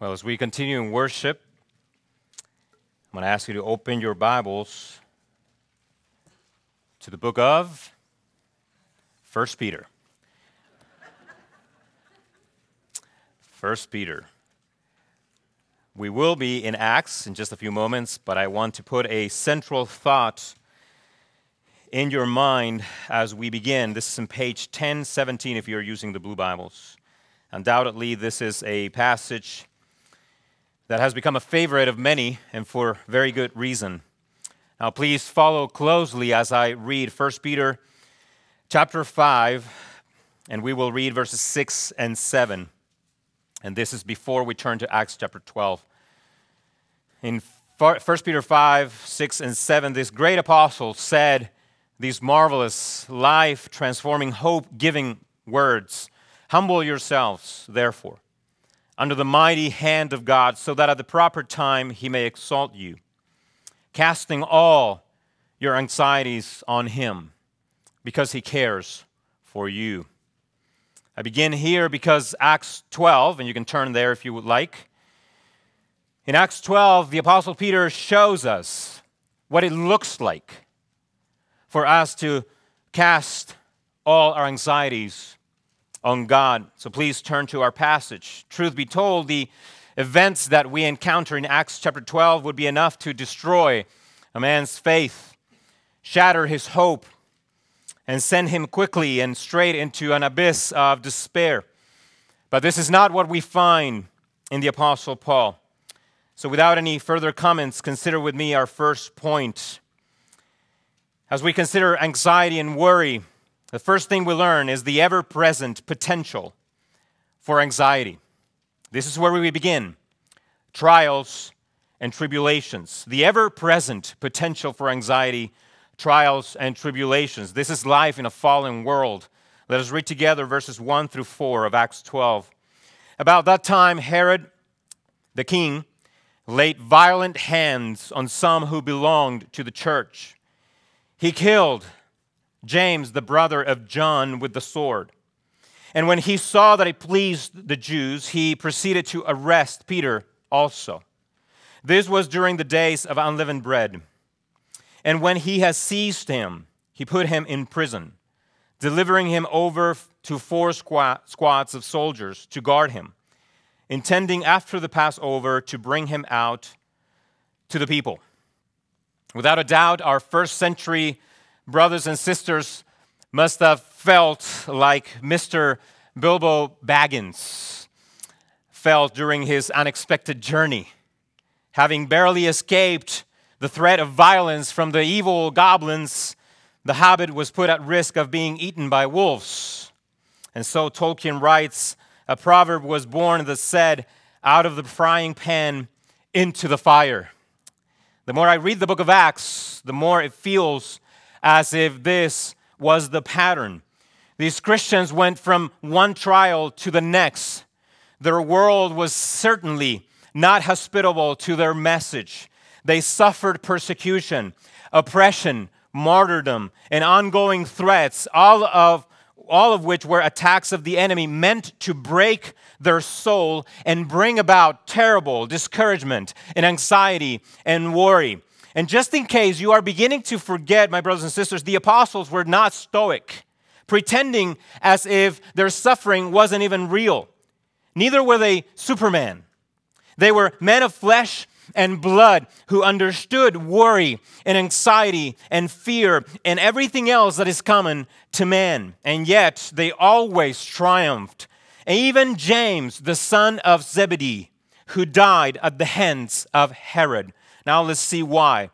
Well, as we continue in worship, I'm going to ask you to open your Bibles to the book of 1 Peter. 1 Peter. We will be in Acts in just a few moments, but I want to put a central thought in your mind as we begin. This is on page 1017 if you're using the blue Bibles. Undoubtedly, this is a passage that has become a favorite of many and for very good reason. Now please follow closely as I read 1 Peter chapter 5 and we will read verses 6 and 7. And this is before we turn to Acts chapter 12. In 1 Peter 5, 6, and 7, this great apostle said these marvelous, life transforming, hope giving words Humble yourselves, therefore under the mighty hand of God, so that at the proper time he may exalt you, casting all your anxieties on him, because he cares for you. I begin here because Acts 12, and you can turn there if you would like. In Acts 12, the Apostle Peter shows us what it looks like for us to cast all our anxieties on God. So please turn to our passage. Truth be told, the events that we encounter in Acts chapter 12 would be enough to destroy a man's faith, shatter his hope, and send him quickly and straight into an abyss of despair. But this is not what we find in the Apostle Paul. So, without any further comments, consider with me our first point. As we consider anxiety and worry, the first thing we learn is the ever present potential for anxiety. This is where we begin trials and tribulations. The ever present potential for anxiety, trials, and tribulations. This is life in a fallen world. Let us read together verses 1 through 4 of Acts 12. About that time, Herod the king laid violent hands on some who belonged to the church. He killed James, the brother of John, with the sword. And when he saw that it pleased the Jews, he proceeded to arrest Peter also. This was during the days of unleavened bread. And when he had seized him, he put him in prison, delivering him over to four squads of soldiers to guard him, intending after the Passover to bring him out to the people. Without a doubt, our first century brothers and sisters must have felt like Mr. Bilbo Baggins felt during his unexpected journey. Having barely escaped the threat of violence from the evil goblins, the hobbit was put at risk of being eaten by wolves. And so Tolkien writes a proverb was born that said, Out of the frying pan into the fire. The more I read the book of Acts, the more it feels as if this was the pattern. These Christians went from one trial to the next. Their world was certainly not hospitable to their message. They suffered persecution, oppression, martyrdom, and ongoing threats, all of, all of which were attacks of the enemy meant to break their soul and bring about terrible discouragement and anxiety and worry. And just in case you are beginning to forget, my brothers and sisters, the apostles were not stoic, pretending as if their suffering wasn't even real. Neither were they Superman. They were men of flesh and blood who understood worry and anxiety and fear and everything else that is common to man. And yet they always triumphed. Even James, the son of Zebedee, who died at the hands of Herod, now let's see why.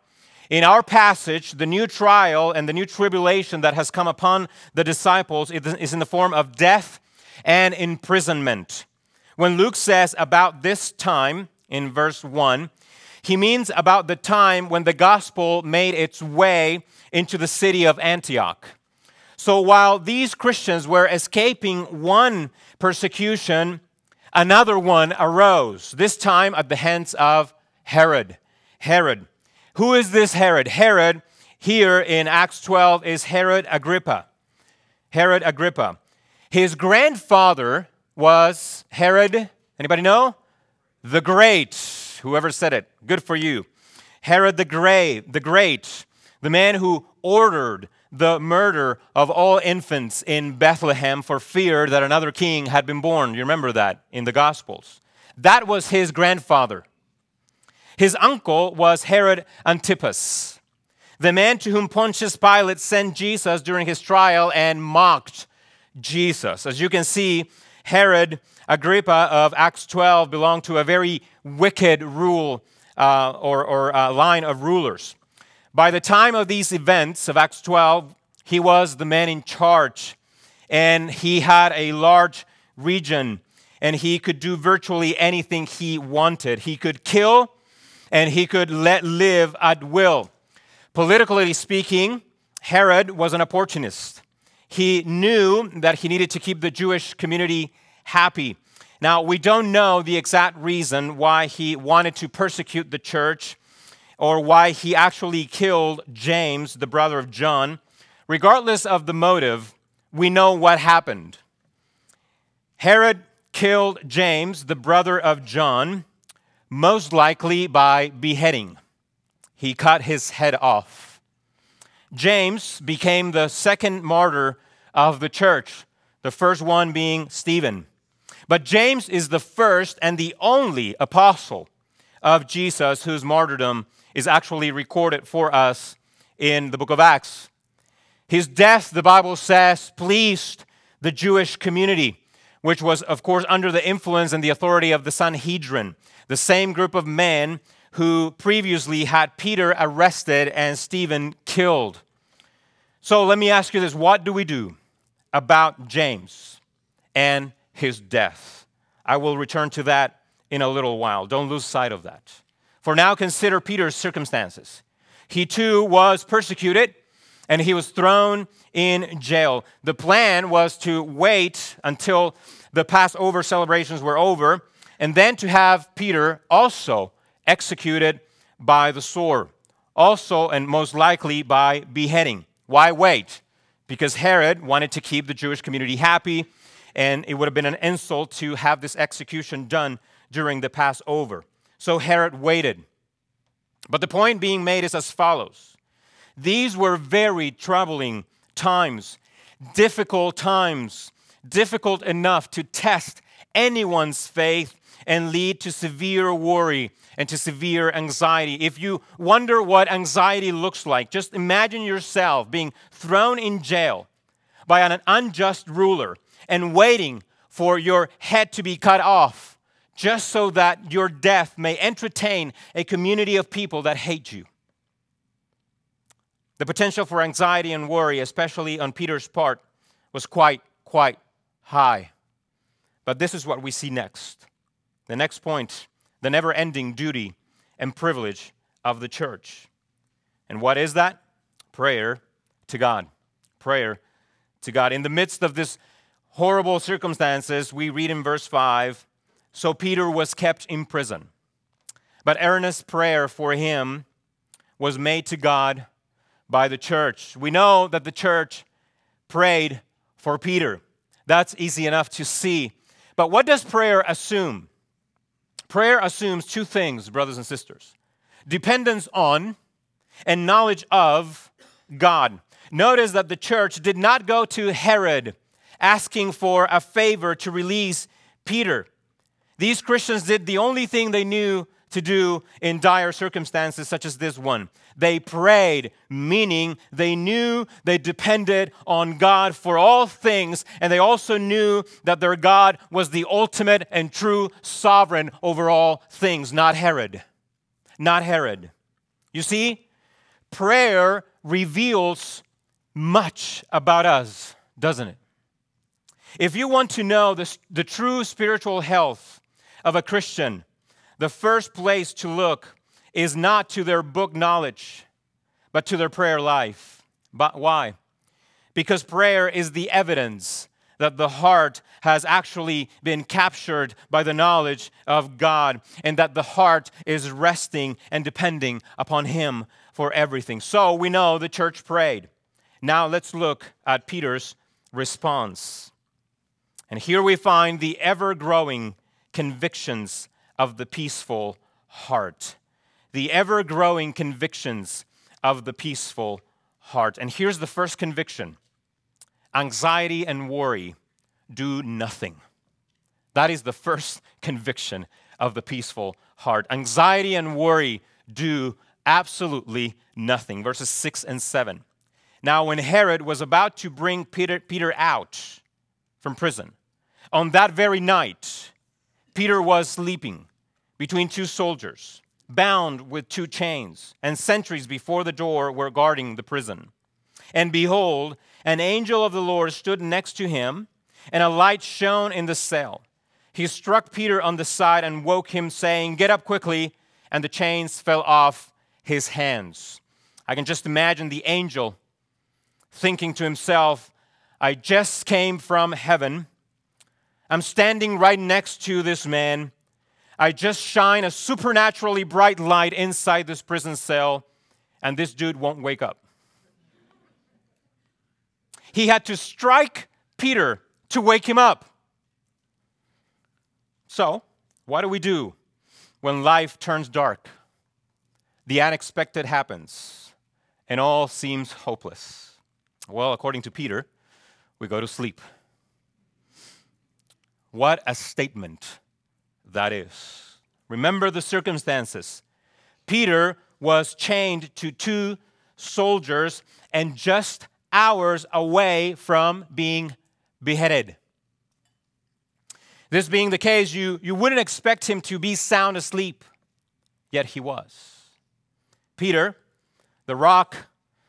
In our passage, the new trial and the new tribulation that has come upon the disciples is in the form of death and imprisonment. When Luke says about this time in verse 1, he means about the time when the gospel made its way into the city of Antioch. So while these Christians were escaping one persecution, another one arose, this time at the hands of Herod. Herod. Who is this Herod? Herod, here in Acts 12, is Herod Agrippa. Herod Agrippa. His grandfather was Herod, anybody know? the Great. Whoever said it, good for you. Herod the Great, the Great, the man who ordered the murder of all infants in Bethlehem for fear that another king had been born. You remember that in the Gospels. That was his grandfather. His uncle was Herod Antipas, the man to whom Pontius Pilate sent Jesus during his trial and mocked Jesus. As you can see, Herod Agrippa of Acts 12 belonged to a very wicked rule uh, or, or uh, line of rulers. By the time of these events of Acts 12, he was the man in charge, and he had a large region, and he could do virtually anything he wanted. He could kill, and he could let live at will. Politically speaking, Herod was an opportunist. He knew that he needed to keep the Jewish community happy. Now, we don't know the exact reason why he wanted to persecute the church or why he actually killed James, the brother of John, regardless of the motive, we know what happened. Herod killed James, the brother of John, most likely by beheading. He cut his head off. James became the second martyr of the church, the first one being Stephen. But James is the first and the only apostle of Jesus whose martyrdom is actually recorded for us in the book of Acts. His death, the Bible says, pleased the Jewish community, which was, of course, under the influence and the authority of the Sanhedrin, the same group of men who previously had Peter arrested and Stephen killed. So let me ask you this what do we do about James and his death? I will return to that in a little while. Don't lose sight of that. For now, consider Peter's circumstances. He too was persecuted and he was thrown in jail. The plan was to wait until the Passover celebrations were over and then to have Peter also executed by the sword, also and most likely by beheading. Why wait? Because Herod wanted to keep the Jewish community happy, and it would have been an insult to have this execution done during the Passover. So Herod waited. But the point being made is as follows These were very troubling times, difficult times, difficult enough to test anyone's faith and lead to severe worry and to severe anxiety. If you wonder what anxiety looks like, just imagine yourself being thrown in jail by an unjust ruler and waiting for your head to be cut off just so that your death may entertain a community of people that hate you. The potential for anxiety and worry, especially on Peter's part, was quite, quite high. But this is what we see next. The next point the never ending duty and privilege of the church. And what is that? Prayer to God. Prayer to God. In the midst of this horrible circumstances, we read in verse 5 so Peter was kept in prison. But earnest prayer for him was made to God by the church. We know that the church prayed for Peter. That's easy enough to see. But what does prayer assume? Prayer assumes two things, brothers and sisters dependence on and knowledge of God. Notice that the church did not go to Herod asking for a favor to release Peter. These Christians did the only thing they knew to do in dire circumstances such as this one. They prayed, meaning they knew they depended on God for all things, and they also knew that their God was the ultimate and true sovereign over all things, not Herod. Not Herod. You see, prayer reveals much about us, doesn't it? If you want to know the, the true spiritual health of a Christian, the first place to look is not to their book knowledge, but to their prayer life. But why? Because prayer is the evidence that the heart has actually been captured by the knowledge of God and that the heart is resting and depending upon Him for everything. So we know the church prayed. Now let's look at Peter's response. And here we find the ever growing convictions of the peaceful heart. The ever growing convictions of the peaceful heart. And here's the first conviction anxiety and worry do nothing. That is the first conviction of the peaceful heart. Anxiety and worry do absolutely nothing. Verses 6 and 7. Now, when Herod was about to bring Peter, Peter out from prison, on that very night, Peter was sleeping between two soldiers, bound with two chains, and sentries before the door were guarding the prison. And behold, an angel of the Lord stood next to him, and a light shone in the cell. He struck Peter on the side and woke him, saying, Get up quickly. And the chains fell off his hands. I can just imagine the angel thinking to himself, I just came from heaven. I'm standing right next to this man. I just shine a supernaturally bright light inside this prison cell, and this dude won't wake up. He had to strike Peter to wake him up. So, what do we do when life turns dark? The unexpected happens, and all seems hopeless. Well, according to Peter, we go to sleep. What a statement that is. Remember the circumstances. Peter was chained to two soldiers and just hours away from being beheaded. This being the case, you, you wouldn't expect him to be sound asleep, yet he was. Peter, the rock,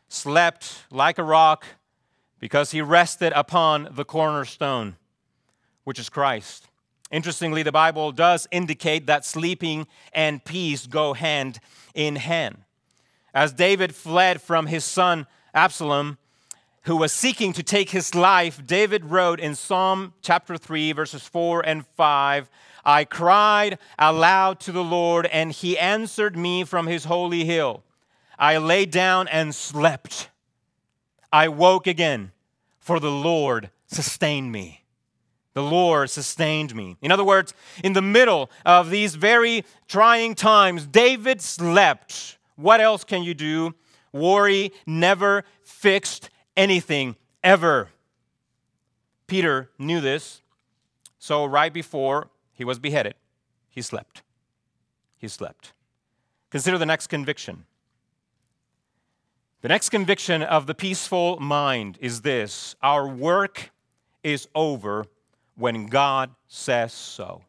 slept like a rock because he rested upon the cornerstone, which is Christ. Interestingly, the Bible does indicate that sleeping and peace go hand in hand. As David fled from his son Absalom, who was seeking to take his life, David wrote in Psalm chapter 3, verses 4 and 5 I cried aloud to the Lord, and he answered me from his holy hill. I lay down and slept. I woke again, for the Lord sustained me. The Lord sustained me. In other words, in the middle of these very trying times, David slept. What else can you do? Worry never fixed anything ever. Peter knew this, so right before he was beheaded, he slept. He slept. Consider the next conviction. The next conviction of the peaceful mind is this our work is over when God says so.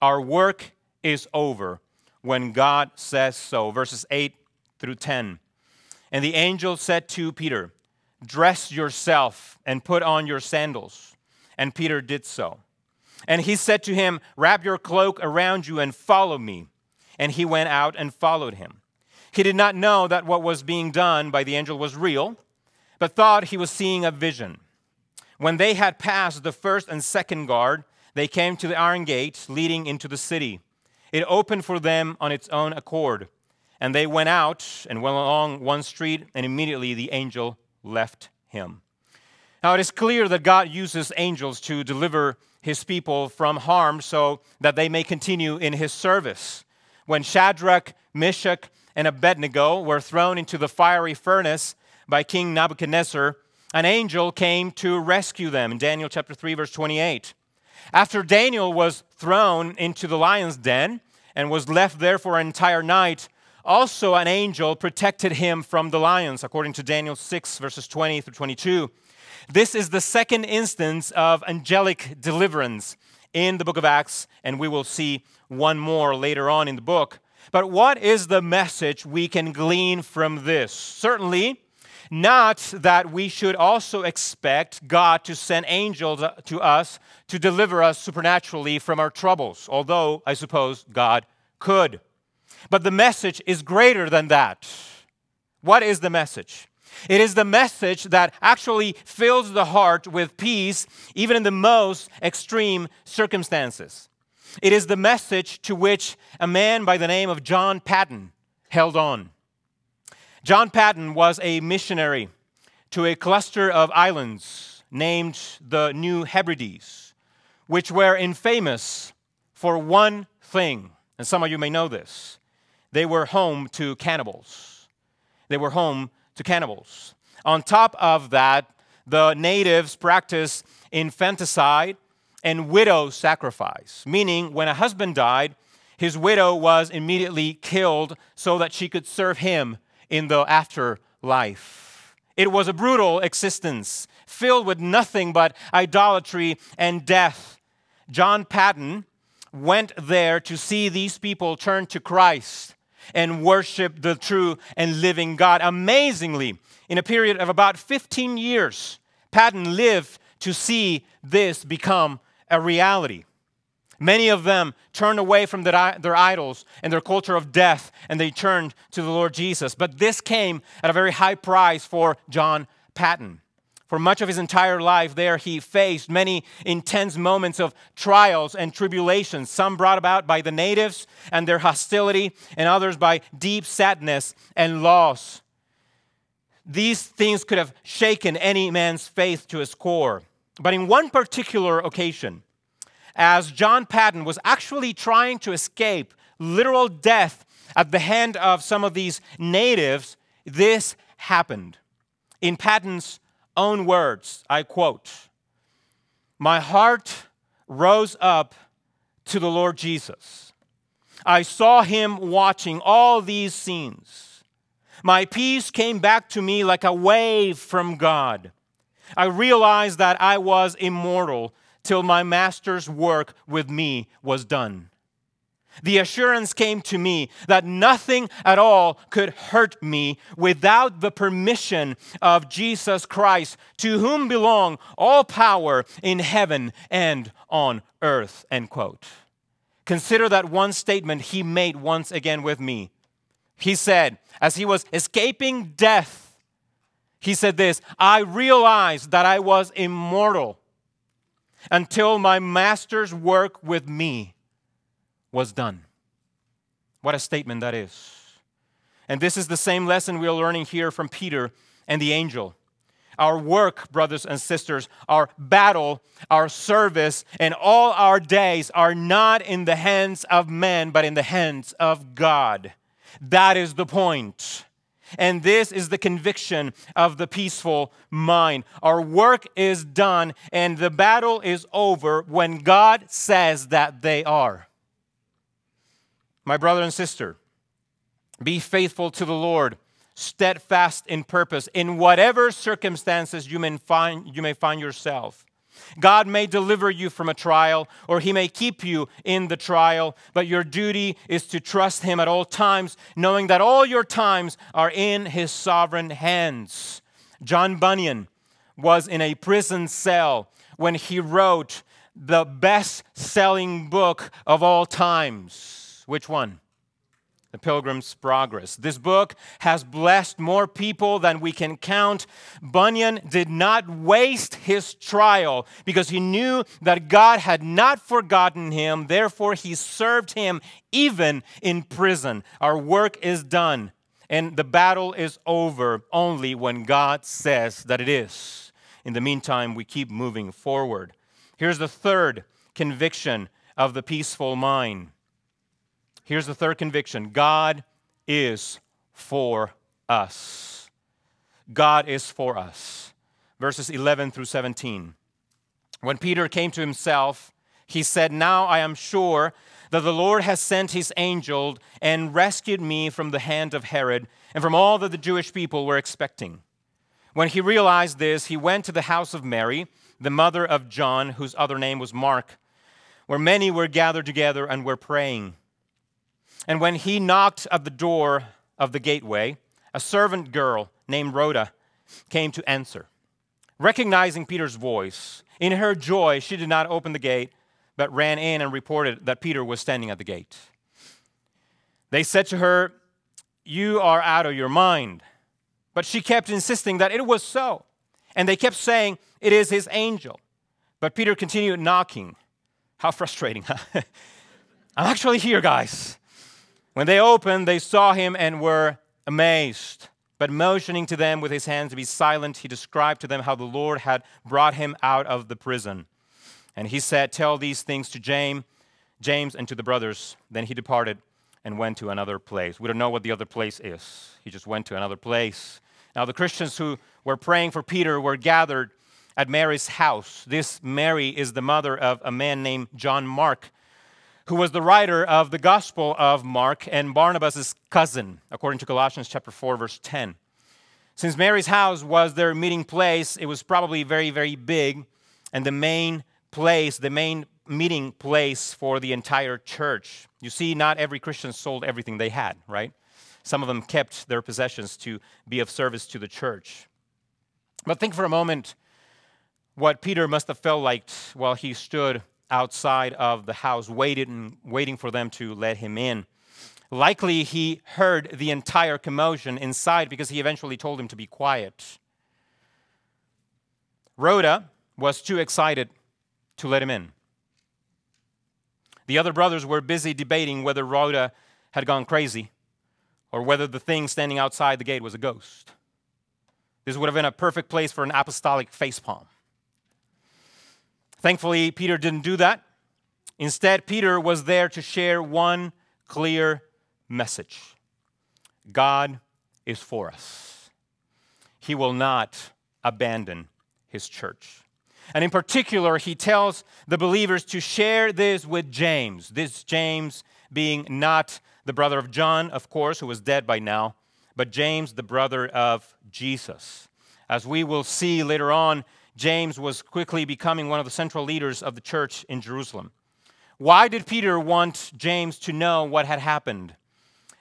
Our work is over when God says so. Verses 8 through 10. And the angel said to Peter, Dress yourself and put on your sandals. And Peter did so. And he said to him, Wrap your cloak around you and follow me. And he went out and followed him. He did not know that what was being done by the angel was real, but thought he was seeing a vision. When they had passed the first and second guard, they came to the iron gate leading into the city. It opened for them on its own accord, and they went out and went along one street, and immediately the angel left him. Now, it is clear that God uses angels to deliver his people from harm so that they may continue in his service. When Shadrach, Meshach, and Abednego were thrown into the fiery furnace by King Nebuchadnezzar, an angel came to rescue them in Daniel chapter 3 verse 28. After Daniel was thrown into the lion's den and was left there for an entire night, also an angel protected him from the lions according to Daniel 6 verses 20 through 22. This is the second instance of angelic deliverance in the book of Acts and we will see one more later on in the book. But what is the message we can glean from this? Certainly, not that we should also expect God to send angels to us to deliver us supernaturally from our troubles, although I suppose God could. But the message is greater than that. What is the message? It is the message that actually fills the heart with peace, even in the most extreme circumstances. It is the message to which a man by the name of John Paton held on. John Paton was a missionary to a cluster of islands named the New Hebrides, which were infamous for one thing, and some of you may know this they were home to cannibals. They were home to cannibals. On top of that, the natives practiced infanticide and widow sacrifice, meaning when a husband died, his widow was immediately killed so that she could serve him in the afterlife. It was a brutal existence filled with nothing but idolatry and death. John Paton went there to see these people turn to Christ and worship the true and living God. Amazingly, in a period of about 15 years, Paton lived to see this become a reality. Many of them turned away from their, their idols and their culture of death and they turned to the Lord Jesus. But this came at a very high price for John Paton. For much of his entire life, there he faced many intense moments of trials and tribulations, some brought about by the natives and their hostility, and others by deep sadness and loss. These things could have shaken any man's faith to its core. But in one particular occasion, as John Paton was actually trying to escape literal death at the hand of some of these natives, this happened. In Paton's own words, I quote, My heart rose up to the Lord Jesus. I saw him watching all these scenes. My peace came back to me like a wave from God. I realized that I was immortal till my master's work with me was done. The assurance came to me that nothing at all could hurt me without the permission of Jesus Christ, to whom belong all power in heaven and on earth. End quote. Consider that one statement he made once again with me. He said, as he was escaping death, he said this I realized that I was immortal until my master's work with me was done. What a statement that is. And this is the same lesson we are learning here from Peter and the angel. Our work, brothers and sisters, our battle, our service, and all our days are not in the hands of men, but in the hands of God. That is the point. And this is the conviction of the peaceful mind. Our work is done and the battle is over when God says that they are. My brother and sister, be faithful to the Lord, steadfast in purpose, in whatever circumstances you may find, you may find yourself. God may deliver you from a trial, or He may keep you in the trial, but your duty is to trust Him at all times, knowing that all your times are in His sovereign hands. John Bunyan was in a prison cell when he wrote the best selling book of all times. Which one? The Pilgrim's Progress. This book has blessed more people than we can count. Bunyan did not waste his trial because he knew that God had not forgotten him. Therefore, he served him even in prison. Our work is done, and the battle is over only when God says that it is. In the meantime, we keep moving forward. Here's the third conviction of the peaceful mind Here's the third conviction God is for us. God is for us. Verses 11 through 17. When Peter came to himself, he said, Now I am sure that the Lord has sent his angel and rescued me from the hand of Herod and from all that the Jewish people were expecting. When he realized this, he went to the house of Mary, the mother of John, whose other name was Mark, where many were gathered together and were praying. And when he knocked at the door of the gateway, a servant girl named Rhoda came to answer. Recognizing Peter's voice, in her joy, she did not open the gate, but ran in and reported that Peter was standing at the gate. They said to her, You are out of your mind. But she kept insisting that it was so. And they kept saying, It is his angel. But Peter continued knocking. How frustrating, huh? I'm actually here, guys. When they opened, they saw him and were amazed. But motioning to them with his hands to be silent, he described to them how the Lord had brought him out of the prison. And he said, Tell these things to James, James and to the brothers. Then he departed and went to another place. We don't know what the other place is. He just went to another place. Now, the Christians who were praying for Peter were gathered at Mary's house. This Mary is the mother of a man named John Mark, who was the writer of the Gospel of Mark and Barnabas' cousin, according to Colossians chapter 4, verse 10. Since Mary's house was their meeting place, it was probably very, very big and the main place, the main meeting place for the entire church. You see, not every Christian sold everything they had, right? Some of them kept their possessions to be of service to the church. But think for a moment what Peter must have felt like while he stood outside of the house, waiting, waiting for them to let him in. Likely he heard the entire commotion inside because he eventually told him to be quiet. Rhoda was too excited to let him in. The other brothers were busy debating whether Rhoda had gone crazy or whether the thing standing outside the gate was a ghost. This would have been a perfect place for an apostolic facepalm. Thankfully, Peter didn't do that. Instead, Peter was there to share one clear message God is for us, He will not abandon His church. And in particular, he tells the believers to share this with James. This James being not the brother of John, of course, who was dead by now, but James, the brother of Jesus. As we will see later on, James was quickly becoming one of the central leaders of the church in Jerusalem. Why did Peter want James to know what had happened?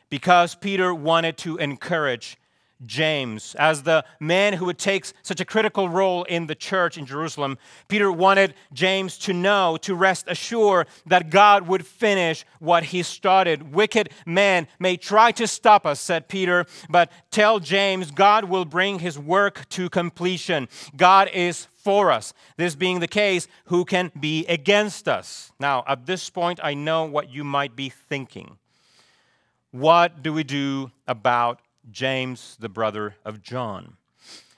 Because Peter wanted to encourage James, as the man who would take such a critical role in the church in Jerusalem, Peter wanted James to know, to rest assured that God would finish what he started. Wicked men may try to stop us, said Peter, but tell James God will bring his work to completion. God is for us. This being the case, who can be against us? Now, at this point, I know what you might be thinking. What do we do about James, the brother of John.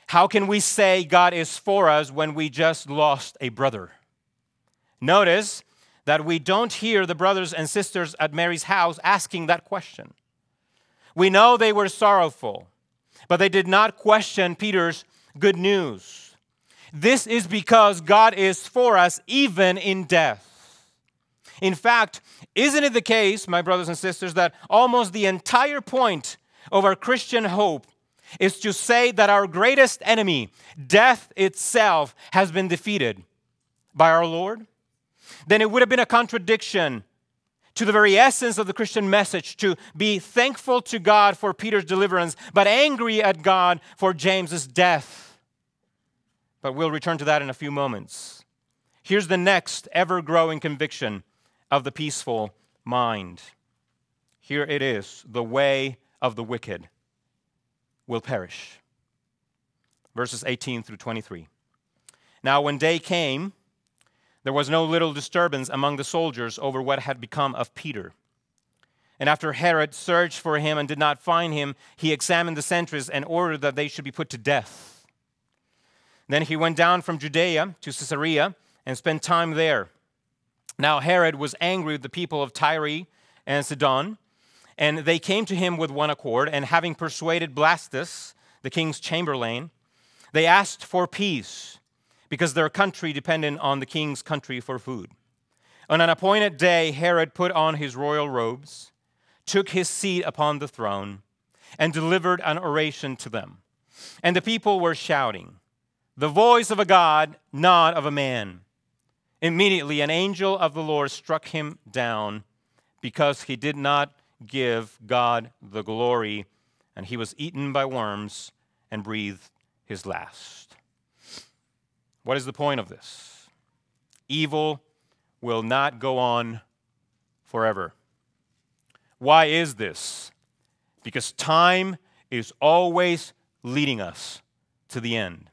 How can we say God is for us when we just lost a brother? Notice that we don't hear the brothers and sisters at Mary's house asking that question. We know they were sorrowful, but they did not question Peter's good news. This is because God is for us even in death. In fact, isn't it the case, my brothers and sisters, that almost the entire point of our Christian hope is to say that our greatest enemy, death itself, has been defeated by our Lord, then it would have been a contradiction to the very essence of the Christian message to be thankful to God for Peter's deliverance, but angry at God for James's death. But we'll return to that in a few moments. Here's the next ever growing conviction of the peaceful mind. Here it is the way of the wicked will perish. Verses 18 through 23. Now, when day came, there was no little disturbance among the soldiers over what had become of Peter. And after Herod searched for him and did not find him, he examined the sentries and ordered that they should be put to death. Then he went down from Judea to Caesarea and spent time there. Now Herod was angry with the people of Tyre and Sidon and they came to him with one accord, and having persuaded Blastus, the king's chamberlain, they asked for peace because their country depended on the king's country for food. On an appointed day, Herod put on his royal robes, took his seat upon the throne, and delivered an oration to them. And the people were shouting, The voice of a God, not of a man. Immediately, an angel of the Lord struck him down because he did not give God the glory, and he was eaten by worms and breathed his last. What is the point of this? Evil will not go on forever. Why is this? Because time is always leading us to the end.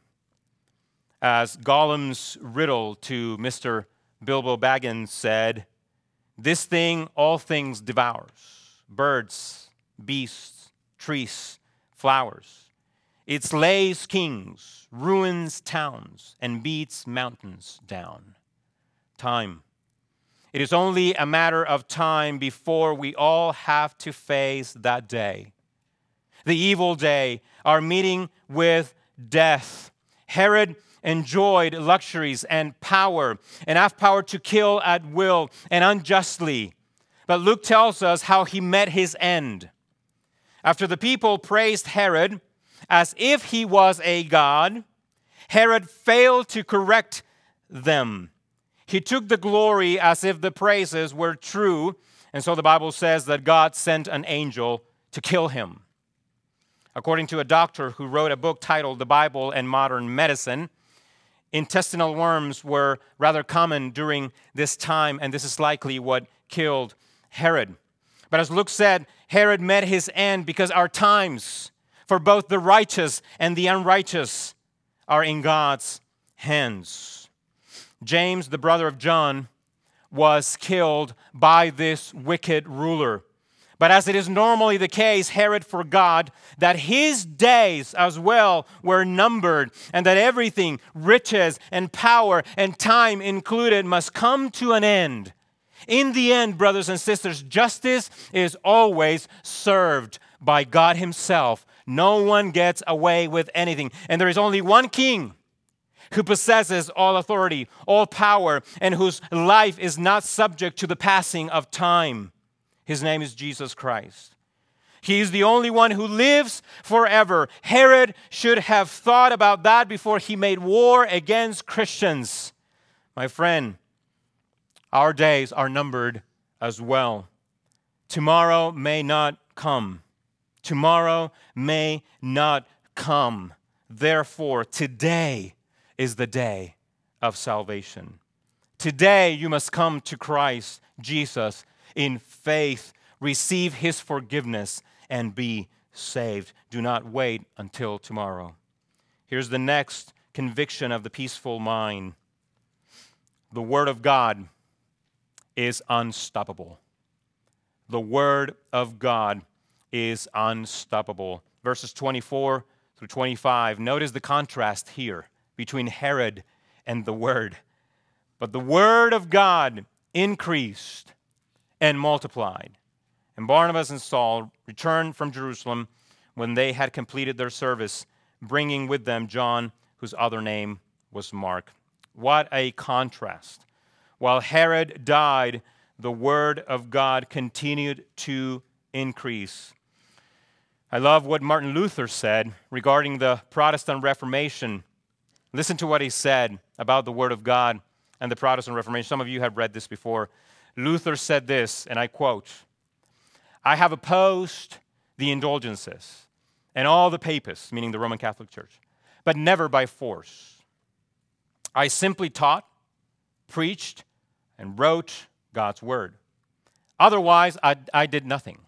As Gollum's riddle to Mr. Bilbo Baggins said, This thing all things devours birds, beasts, trees, flowers. It slays kings, ruins towns, and beats mountains down. Time It is only a matter of time before we all have to face that day. The evil day, our meeting with death. Herod enjoyed luxuries and power, enough power to kill at will and unjustly. But Luke tells us how he met his end. After the people praised Herod as if he was a god, Herod failed to correct them. He took the glory as if the praises were true, and so the Bible says that God sent an angel to kill him. According to a doctor who wrote a book titled The Bible and Modern Medicine, intestinal worms were rather common during this time, and this is likely what killed Herod. But as Luke said, Herod met his end because our times for both the righteous and the unrighteous are in God's hands. James, the brother of John, was killed by this wicked ruler. But as it is normally the case, Herod forgot that his days as well were numbered and that everything, riches and power and time included, must come to an end. In the end, brothers and sisters, justice is always served by God Himself. No one gets away with anything. And there is only one king who possesses all authority, all power, and whose life is not subject to the passing of time. His name is Jesus Christ. He is the only one who lives forever. Herod should have thought about that before he made war against Christians. My friend, our days are numbered as well. Tomorrow may not come. Tomorrow may not come. Therefore, today is the day of salvation. Today, you must come to Christ Jesus in faith, receive his forgiveness, and be saved. Do not wait until tomorrow. Here's the next conviction of the peaceful mind the Word of God is unstoppable. The Word of God is unstoppable. Verses 24 through 25. Notice the contrast here between Herod and the Word. But the Word of God increased and multiplied. And Barnabas and Saul returned from Jerusalem when they had completed their service, bringing with them John, whose other name was Mark. What a contrast. While Herod died, the word of God continued to increase. I love what Martin Luther said regarding the Protestant Reformation Listen to what he said about the Word of God and the Protestant Reformation. Some of you have read this before. Luther said this, and I quote I have opposed the indulgences and all the papists, meaning the Roman Catholic Church, but never by force. I simply taught, preached, and wrote God's Word. Otherwise, I, I did nothing.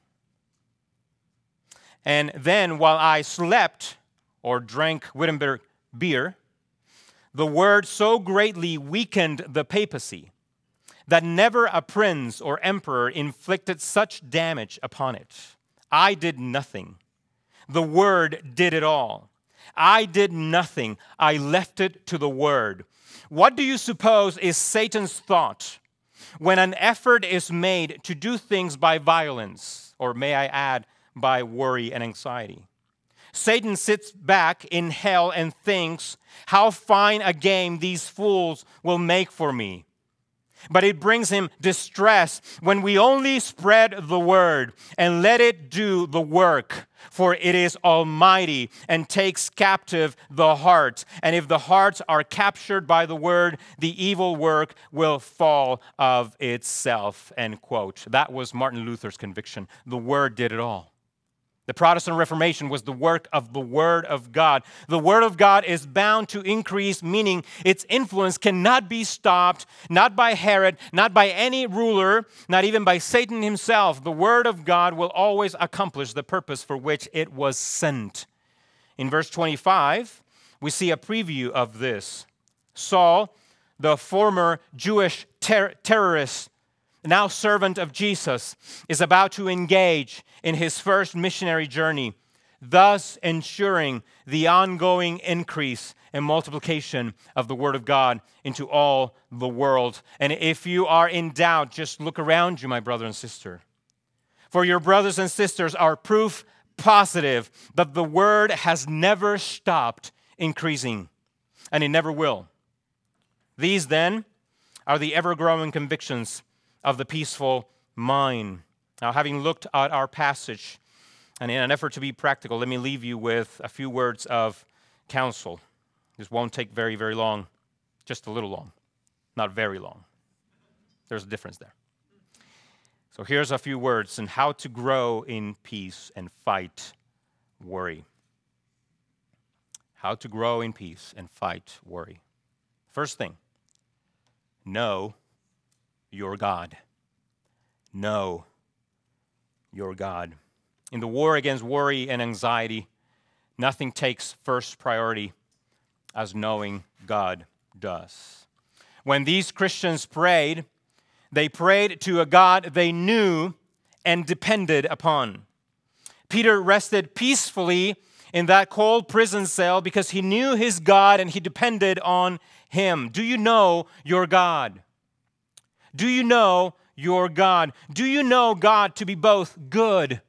And then, while I slept or drank Wittenberg beer, the word so greatly weakened the papacy that never a prince or emperor inflicted such damage upon it. I did nothing. The word did it all. I did nothing. I left it to the word. What do you suppose is Satan's thought when an effort is made to do things by violence, or may I add, by worry and anxiety? Satan sits back in hell and thinks, How fine a game these fools will make for me. But it brings him distress when we only spread the word and let it do the work. For it is almighty and takes captive the heart. And if the hearts are captured by the word, the evil work will fall of itself. End quote. That was Martin Luther's conviction. The word did it all. The Protestant Reformation was the work of the Word of God. The Word of God is bound to increase, meaning its influence cannot be stopped, not by Herod, not by any ruler, not even by Satan himself. The Word of God will always accomplish the purpose for which it was sent. In verse 25, we see a preview of this. Saul, the former Jewish ter- terrorist, now servant of Jesus, is about to engage in his first missionary journey. thus ensuring the ongoing increase and multiplication of the Word of God into all the world. And if you are in doubt, just look around you, my brother and sister. For your brothers and sisters are proof positive that the Word has never stopped increasing, and it never will. These, then, are the ever growing convictions of the peaceful mind. Now, having looked at our passage, and in an effort to be practical, let me leave you with a few words of counsel. This won't take very, very long, just a little long, not very long. There's a difference there. So here's a few words on how to grow in peace and fight worry. How to grow in peace and fight worry. First thing, know your God. Know your God. In the war against worry and anxiety, nothing takes first priority as knowing God does. When these Christians prayed, they prayed to a God they knew and depended upon. Peter rested peacefully in that cold prison cell because he knew his God and he depended on him. Do you know your God? Do you know your God? Do you know God to be both good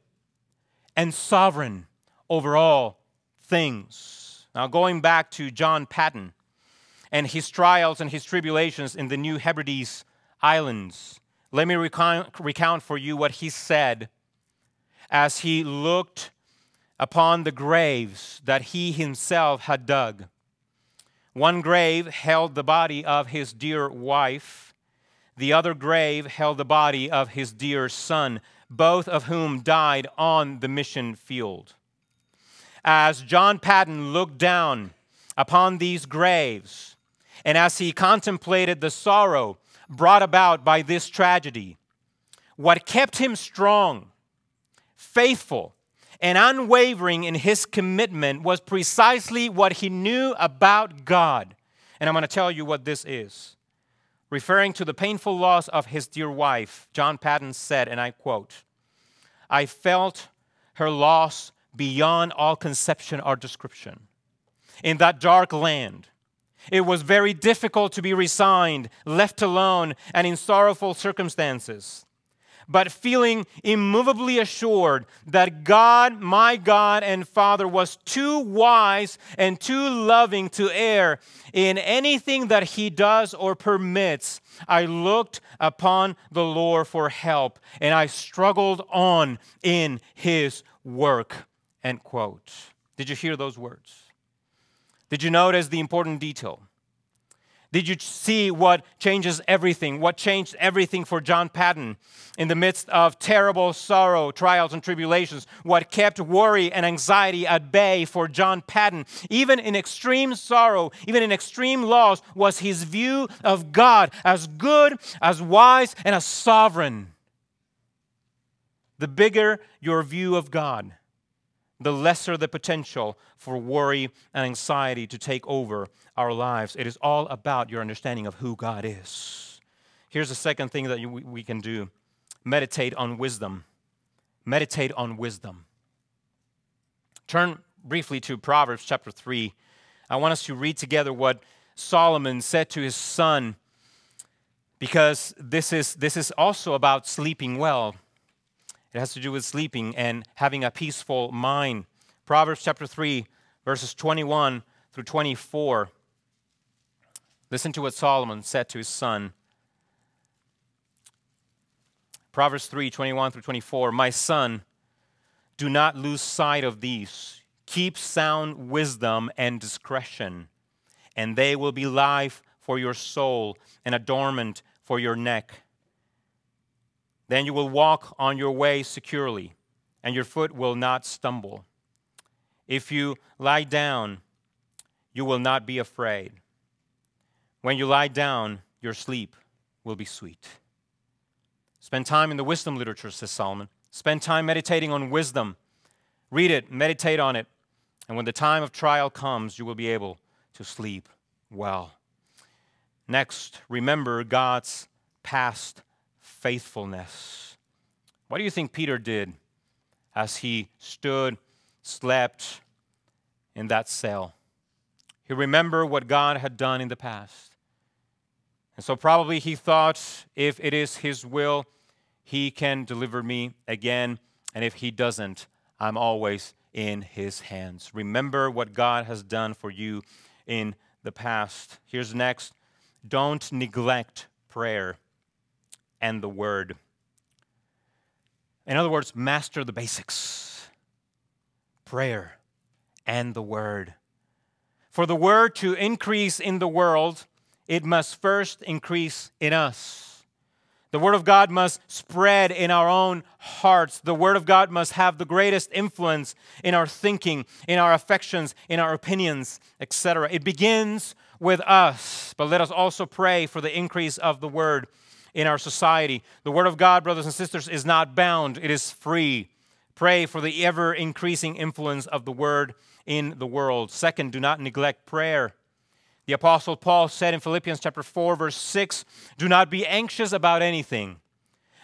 and sovereign over all things. Now, going back to John Paton and his trials and his tribulations in the New Hebrides Islands, let me recount, for you what he said as he looked upon the graves that he himself had dug. One grave held the body of his dear wife, the other grave held the body of his dear son both of whom died on the mission field. As John Paton looked down upon these graves, and as he contemplated the sorrow brought about by this tragedy, what kept him strong, faithful, and unwavering in his commitment was precisely what he knew about God. And I'm going to tell you what this is. Referring to the painful loss of his dear wife, John Paton said, and I quote, I felt her loss beyond all conception or description. In that dark land, it was very difficult to be resigned, left alone, and in sorrowful circumstances but feeling immovably assured that God, my God and Father, was too wise and too loving to err in anything that He does or permits, I looked upon the Lord for help and I struggled on in His work. End quote. Did you hear those words? Did you notice the important detail? Did you see what changes everything? What changed everything for John Paton in the midst of terrible sorrow, trials, and tribulations? What kept worry and anxiety at bay for John Paton, even in extreme sorrow, even in extreme loss, was his view of God as good, as wise, and as sovereign. The bigger your view of God, the lesser the potential for worry and anxiety to take over our lives. It is all about your understanding of who God is. Here's the second thing that we can do meditate on wisdom. Meditate on wisdom. Turn briefly to Proverbs chapter 3. I want us to read together what Solomon said to his son because this is, this is also about sleeping well. It has to do with sleeping and having a peaceful mind. Proverbs chapter 3, verses 21 through 24. Listen to what Solomon said to his son. Proverbs 3 21 through 24. My son, do not lose sight of these. Keep sound wisdom and discretion, and they will be life for your soul and adornment for your neck. Then you will walk on your way securely, and your foot will not stumble. If you lie down, you will not be afraid. When you lie down, your sleep will be sweet. Spend time in the wisdom literature, says Solomon. Spend time meditating on wisdom. Read it, meditate on it, and when the time of trial comes, you will be able to sleep well. Next, remember God's past faithfulness. What do you think Peter did as he stood slept in that cell. He remembered what God had done in the past. And so probably he thought if it is his will, he can deliver me again. And if he doesn't, I'm always in his hands. Remember what God has done for you in the past. Here's next don't neglect prayer and the word. In other words, master the basics prayer and the word. For the word to increase in the world, it must first increase in us. The Word of God must spread in our own hearts. The Word of God must have the greatest influence in our thinking, in our affections, in our opinions, etc. It begins with us, but let us also pray for the increase of the Word in our society. The Word of God, brothers and sisters, is not bound, it is free. Pray for the ever increasing influence of the Word in the world. Second, do not neglect prayer. The apostle Paul said in Philippians chapter 4 verse 6, "Do not be anxious about anything,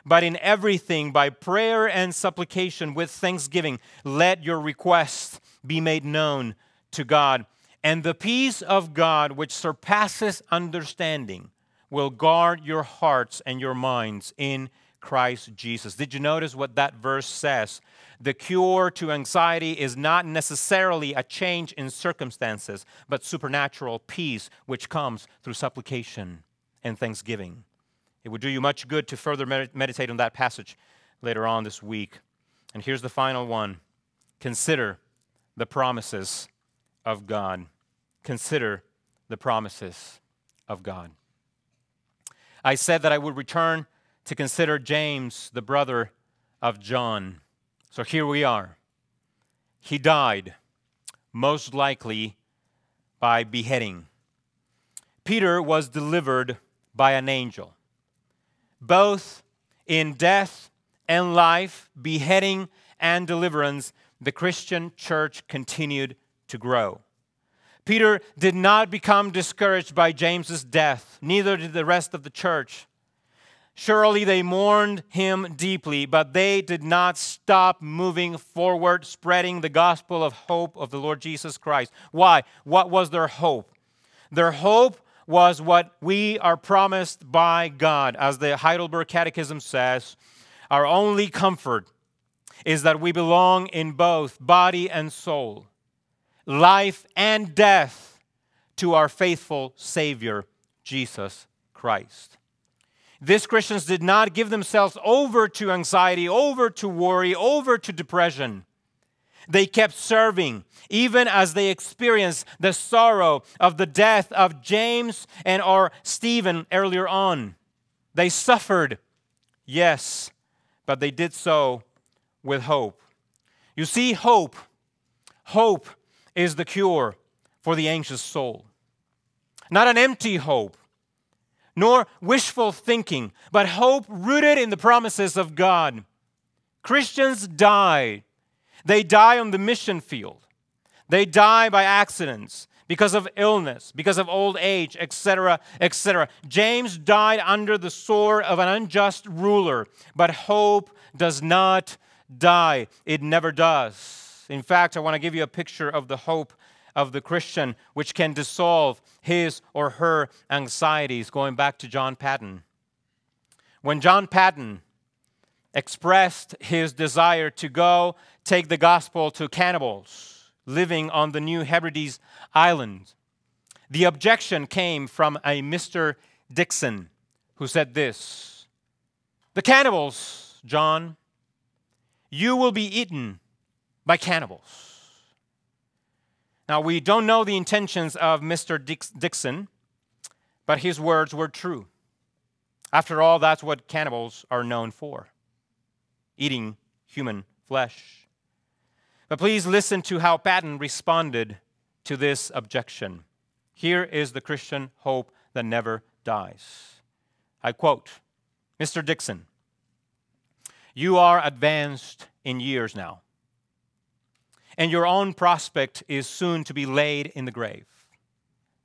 but in everything by prayer and supplication with thanksgiving let your requests be made known to God, and the peace of God which surpasses understanding will guard your hearts and your minds in Christ Jesus." Did you notice what that verse says? the cure to anxiety is not necessarily a change in circumstances, but supernatural peace which comes through supplication and thanksgiving. It would do you much good to further meditate on that passage later on this week. And here's the final one consider the promises of God. Consider the promises of God. I said that I would return to consider James, the brother of John. So here we are. He died, most likely by beheading. Peter was delivered by an angel. Both in death and life, beheading and deliverance, the Christian church continued to grow. Peter did not become discouraged by James's death, neither did the rest of the church. Surely they mourned him deeply, but they did not stop moving forward, spreading the gospel of hope of the Lord Jesus Christ. Why? What was their hope? Their hope was what we are promised by God. As the Heidelberg Catechism says, our only comfort is that we belong in both body and soul, life and death, to our faithful Savior, Jesus Christ. These Christians did not give themselves over to anxiety, over to worry, over to depression. They kept serving, even as they experienced the sorrow of the death of James and or Stephen earlier on. They suffered, yes, but they did so with hope. You see, hope, hope is the cure for the anxious soul. Not an empty hope, nor wishful thinking, but hope rooted in the promises of God. Christians die. They die on the mission field. They die by accidents, because of illness, because of old age, etc., etc. James died under the sword of an unjust ruler, but hope does not die. It never does. In fact, I want to give you a picture of the hope of the Christian, which can dissolve his or her anxieties, going back to John Paton. When John Paton expressed his desire to go take the gospel to cannibals living on the New Hebrides Island, the objection came from a Mr. Dixon who said this The cannibals, John, you will be eaten by cannibals. Now, we don't know the intentions of Mr. Dixon, but his words were true. After all, that's what cannibals are known for eating human flesh. But please listen to how Paton responded to this objection. Here is the Christian hope that never dies. I quote Mr. Dixon, you are advanced in years now and your own prospect is soon to be laid in the grave,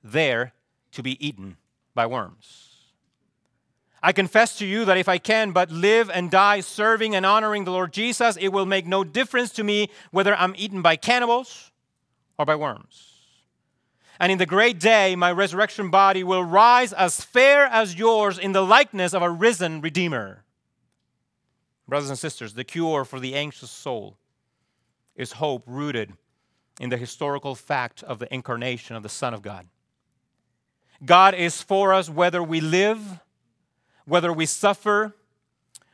there to be eaten by worms. I confess to you that if I can but live and die serving and honoring the Lord Jesus, it will make no difference to me whether I'm eaten by cannibals or by worms. And in the great day, my resurrection body will rise as fair as yours in the likeness of a risen Redeemer. Brothers and sisters, the cure for the anxious soul is hope rooted in the historical fact of the incarnation of the Son of God. God is for us whether we live, whether we suffer,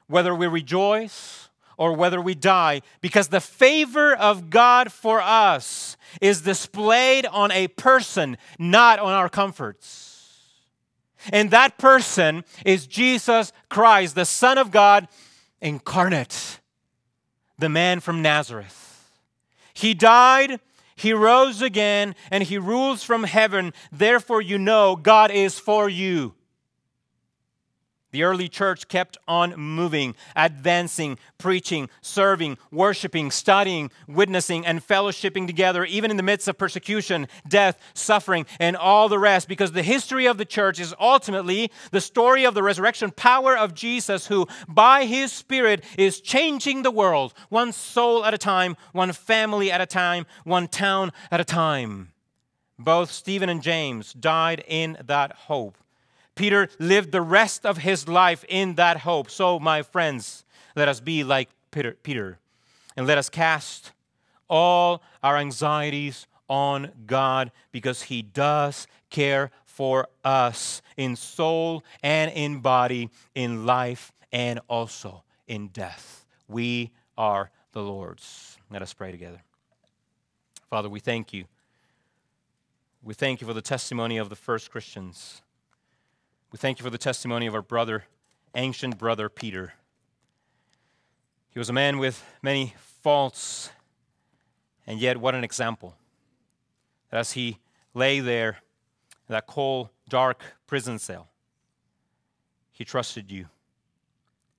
whether we rejoice, or whether we die, because the favor of God for us is displayed on a person, not on our comforts. And that person is Jesus Christ, the Son of God incarnate, the man from Nazareth. He died, he rose again, and he rules from heaven. Therefore, you know God is for you. The early church kept on moving, advancing, preaching, serving, worshiping, studying, witnessing, and fellowshipping together, even in the midst of persecution, death, suffering, and all the rest, because the history of the church is ultimately the story of the resurrection power of Jesus, who, by his Spirit, is changing the world, one soul at a time, one family at a time, one town at a time. Both Stephen and James died in that hope. Peter lived the rest of his life in that hope. So, my friends, let us be like Peter, Peter and let us cast all our anxieties on God because He does care for us in soul and in body, in life and also in death. We are the Lord's. Let us pray together. Father, we thank you. We thank you for the testimony of the first Christians. We thank you for the testimony of our brother, ancient brother Peter. He was a man with many faults, and yet what an example. As he lay there in that cold, dark prison cell, he trusted you.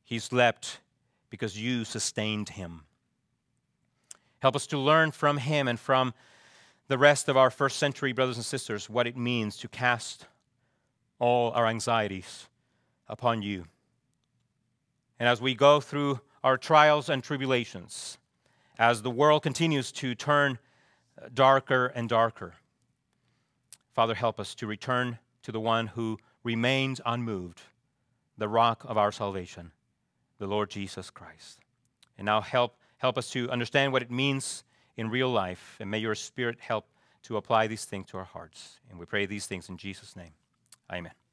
He slept because you sustained him. Help us to learn from him and from the rest of our first century brothers and sisters what it means to cast all our anxieties upon you. And as we go through our trials and tribulations, as the world continues to turn uh, darker and darker, Father, help us to return to the one who remains unmoved, the rock of our salvation, the Lord Jesus Christ. And now help, help us to understand what it means in real life, and may your Spirit help to apply these things to our hearts. And we pray these things in Jesus' name. Amen.